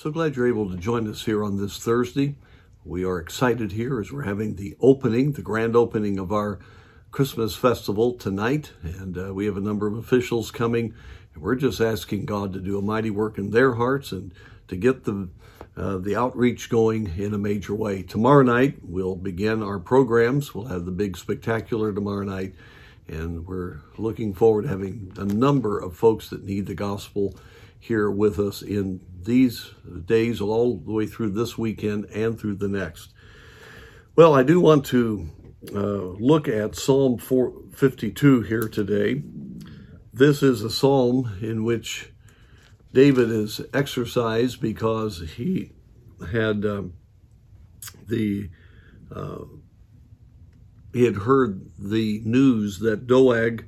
So glad you're able to join us here on this Thursday. We are excited here as we're having the opening, the grand opening of our Christmas festival tonight. And uh, we have a number of officials coming. And we're just asking God to do a mighty work in their hearts and to get the uh, the outreach going in a major way. Tomorrow night, we'll begin our programs. We'll have the big spectacular tomorrow night. And we're looking forward to having a number of folks that need the gospel here with us in these days, all the way through this weekend and through the next. Well, I do want to uh, look at Psalm 52 here today. This is a psalm in which David is exercised because he had um, the uh, he had heard the news that Doeg,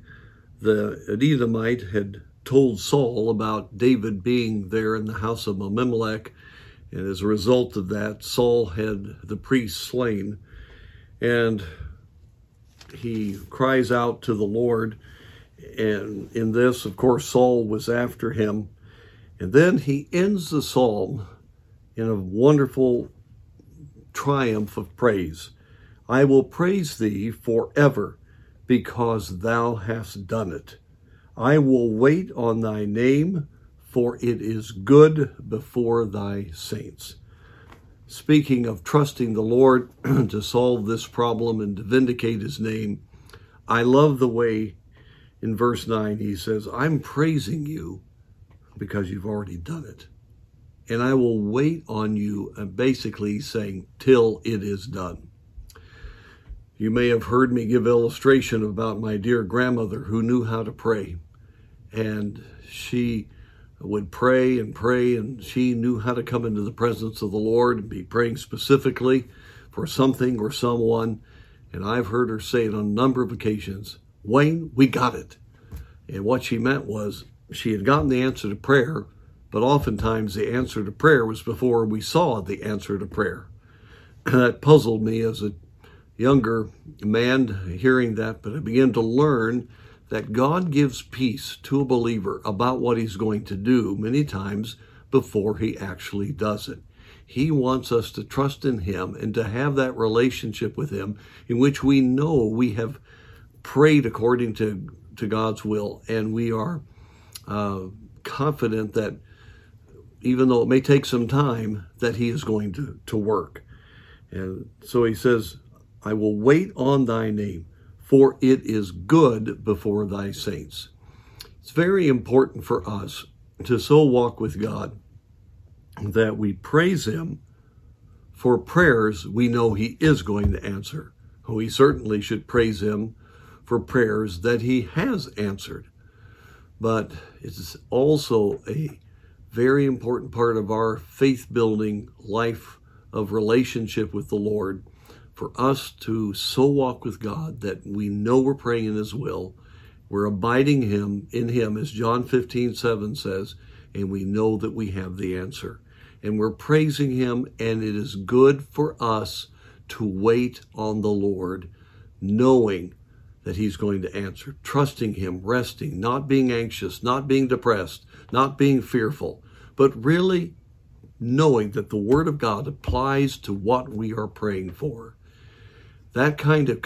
the Edomite, had told Saul about David being there in the house of Ahimelech, and as a result of that, Saul had the priest slain, and he cries out to the Lord. And in this, of course, Saul was after him. And then he ends the psalm in a wonderful triumph of praise. I will praise thee forever because thou hast done it. I will wait on thy name, for it is good before thy saints. Speaking of trusting the Lord to solve this problem and to vindicate his name, I love the way in verse 9 he says, I'm praising you because you've already done it. And I will wait on you, basically saying, till it is done. You may have heard me give illustration about my dear grandmother who knew how to pray. And she would pray and pray, and she knew how to come into the presence of the Lord and be praying specifically for something or someone. And I've heard her say it on a number of occasions Wayne, we got it. And what she meant was she had gotten the answer to prayer, but oftentimes the answer to prayer was before we saw the answer to prayer. And that puzzled me as a younger man hearing that, but I began to learn that God gives peace to a believer about what he's going to do many times before he actually does it. He wants us to trust in him and to have that relationship with him in which we know we have prayed according to, to God's will and we are uh, confident that even though it may take some time, that he is going to, to work. And so he says, I will wait on thy name, for it is good before thy saints. It's very important for us to so walk with God that we praise him for prayers we know he is going to answer. We certainly should praise him for prayers that he has answered. But it's also a very important part of our faith building life of relationship with the Lord for us to so walk with God that we know we're praying in His will, we're abiding Him in Him, as John 15, 7 says, and we know that we have the answer. And we're praising Him, and it is good for us to wait on the Lord, knowing that He's going to answer, trusting Him, resting, not being anxious, not being depressed, not being fearful, but really knowing that the Word of God applies to what we are praying for. That kind of